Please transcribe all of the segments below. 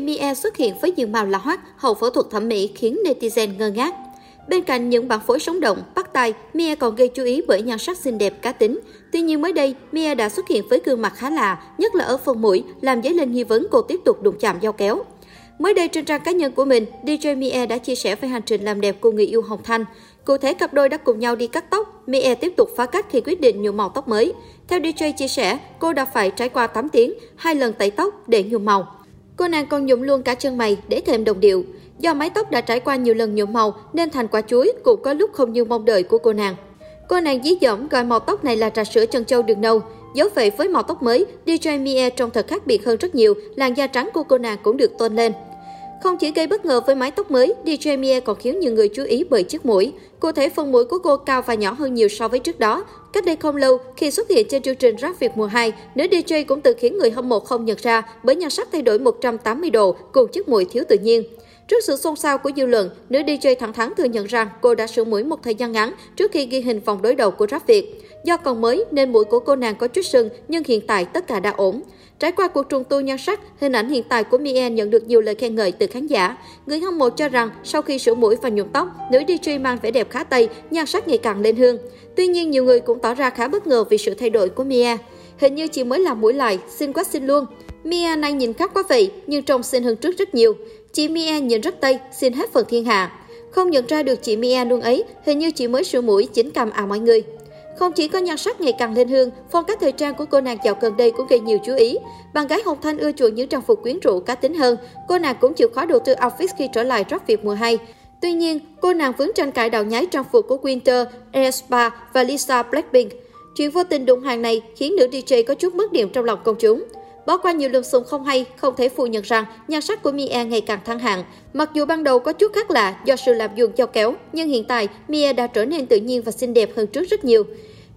DJ E xuất hiện với diện màu lạ hoắc hậu phẫu thuật thẩm mỹ khiến netizen ngơ ngác. Bên cạnh những bản phối sống động, bắt tay, Mia còn gây chú ý bởi nhan sắc xinh đẹp cá tính. Tuy nhiên mới đây, Mia đã xuất hiện với gương mặt khá lạ, nhất là ở phần mũi, làm dấy lên nghi vấn cô tiếp tục đụng chạm dao kéo. Mới đây trên trang cá nhân của mình, DJ Mia đã chia sẻ về hành trình làm đẹp của người yêu Hồng Thanh. Cụ thể cặp đôi đã cùng nhau đi cắt tóc, Mia tiếp tục phá cách khi quyết định nhuộm màu tóc mới. Theo DJ chia sẻ, cô đã phải trải qua 8 tiếng, hai lần tẩy tóc để nhuộm màu. Cô nàng còn nhuộm luôn cả chân mày để thêm đồng điệu. Do mái tóc đã trải qua nhiều lần nhuộm màu nên thành quả chuối cũng có lúc không như mong đợi của cô nàng. Cô nàng dí dỏm gọi màu tóc này là trà sữa chân châu đường nâu. Dấu vậy với màu tóc mới, DJ Mie trông thật khác biệt hơn rất nhiều, làn da trắng của cô nàng cũng được tôn lên. Không chỉ gây bất ngờ với mái tóc mới, DJ Mia còn khiến nhiều người chú ý bởi chiếc mũi. Cụ thể phần mũi của cô cao và nhỏ hơn nhiều so với trước đó. Cách đây không lâu, khi xuất hiện trên chương trình Rap Việt mùa 2, nữ DJ cũng tự khiến người hâm mộ không nhận ra bởi nhan sắc thay đổi 180 độ cùng chiếc mũi thiếu tự nhiên. Trước sự xôn xao của dư luận, nữ DJ thẳng thắn thừa nhận rằng cô đã sửa mũi một thời gian ngắn trước khi ghi hình vòng đối đầu của Rap Việt. Do còn mới nên mũi của cô nàng có chút sưng, nhưng hiện tại tất cả đã ổn. Trải qua cuộc trùng tu nhan sắc, hình ảnh hiện tại của mia nhận được nhiều lời khen ngợi từ khán giả. Người hâm mộ cho rằng sau khi sửa mũi và nhuộm tóc, nữ DJ mang vẻ đẹp khá tây, nhan sắc ngày càng lên hương. Tuy nhiên nhiều người cũng tỏ ra khá bất ngờ vì sự thay đổi của Mia. Hình như chị mới làm mũi lại, xin quá xin luôn. Mia nay nhìn khác quá vậy, nhưng trông xinh hơn trước rất nhiều. Chị Mia nhìn rất tây, xin hết phần thiên hạ. Không nhận ra được chị Mia luôn ấy, hình như chị mới sửa mũi chính cầm à mọi người. Không chỉ có nhan sắc ngày càng lên hương, phong cách thời trang của cô nàng dạo gần đây cũng gây nhiều chú ý. Bạn gái Hồng Thanh ưa chuộng những trang phục quyến rũ cá tính hơn. Cô nàng cũng chịu khó đầu tư outfit khi trở lại Rock việc mùa 2. Tuy nhiên, cô nàng vướng tranh cãi đạo nhái trang phục của Winter, Aespa và Lisa Blackpink. Chuyện vô tình đụng hàng này khiến nữ DJ có chút mất điểm trong lòng công chúng. Bỏ qua nhiều lùm xùm không hay, không thể phủ nhận rằng nhan sắc của Mia ngày càng thăng hạng. Mặc dù ban đầu có chút khác lạ do sự làm dụng cho kéo, nhưng hiện tại Mia đã trở nên tự nhiên và xinh đẹp hơn trước rất nhiều.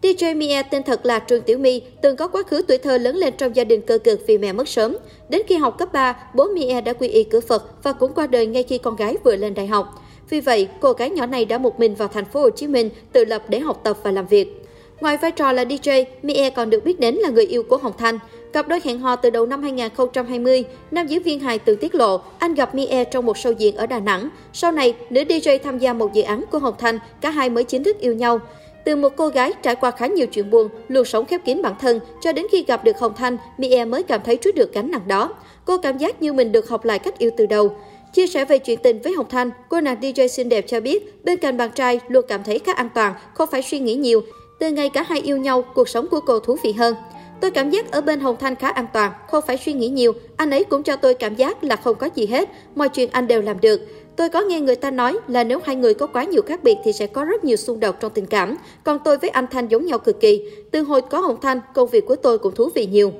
DJ Mia tên thật là Trương Tiểu My, từng có quá khứ tuổi thơ lớn lên trong gia đình cơ cực vì mẹ mất sớm. Đến khi học cấp 3, bố Mia đã quy y cửa Phật và cũng qua đời ngay khi con gái vừa lên đại học. Vì vậy, cô gái nhỏ này đã một mình vào thành phố Hồ Chí Minh tự lập để học tập và làm việc. Ngoài vai trò là DJ, Mie còn được biết đến là người yêu của Hồng Thanh. Cặp đôi hẹn hò từ đầu năm 2020, nam diễn viên hài từng tiết lộ anh gặp Mie trong một show diễn ở Đà Nẵng. Sau này, nữ DJ tham gia một dự án của Hồng Thanh, cả hai mới chính thức yêu nhau. Từ một cô gái trải qua khá nhiều chuyện buồn, luôn sống khép kín bản thân, cho đến khi gặp được Hồng Thanh, Mie mới cảm thấy trút được gánh nặng đó. Cô cảm giác như mình được học lại cách yêu từ đầu. Chia sẻ về chuyện tình với Hồng Thanh, cô nàng DJ xinh đẹp cho biết, bên cạnh bạn trai luôn cảm thấy khá an toàn, không phải suy nghĩ nhiều. Từ ngày cả hai yêu nhau, cuộc sống của cô thú vị hơn. Tôi cảm giác ở bên Hồng Thanh khá an toàn, không phải suy nghĩ nhiều. Anh ấy cũng cho tôi cảm giác là không có gì hết, mọi chuyện anh đều làm được. Tôi có nghe người ta nói là nếu hai người có quá nhiều khác biệt thì sẽ có rất nhiều xung đột trong tình cảm. Còn tôi với anh Thanh giống nhau cực kỳ. Từ hồi có Hồng Thanh, công việc của tôi cũng thú vị nhiều.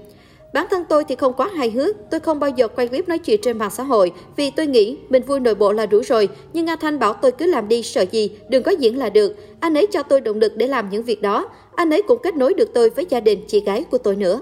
Bản thân tôi thì không quá hài hước, tôi không bao giờ quay clip nói chuyện trên mạng xã hội vì tôi nghĩ mình vui nội bộ là đủ rồi, nhưng nga Thanh bảo tôi cứ làm đi sợ gì, đừng có diễn là được. Anh ấy cho tôi động lực để làm những việc đó, anh ấy cũng kết nối được tôi với gia đình chị gái của tôi nữa.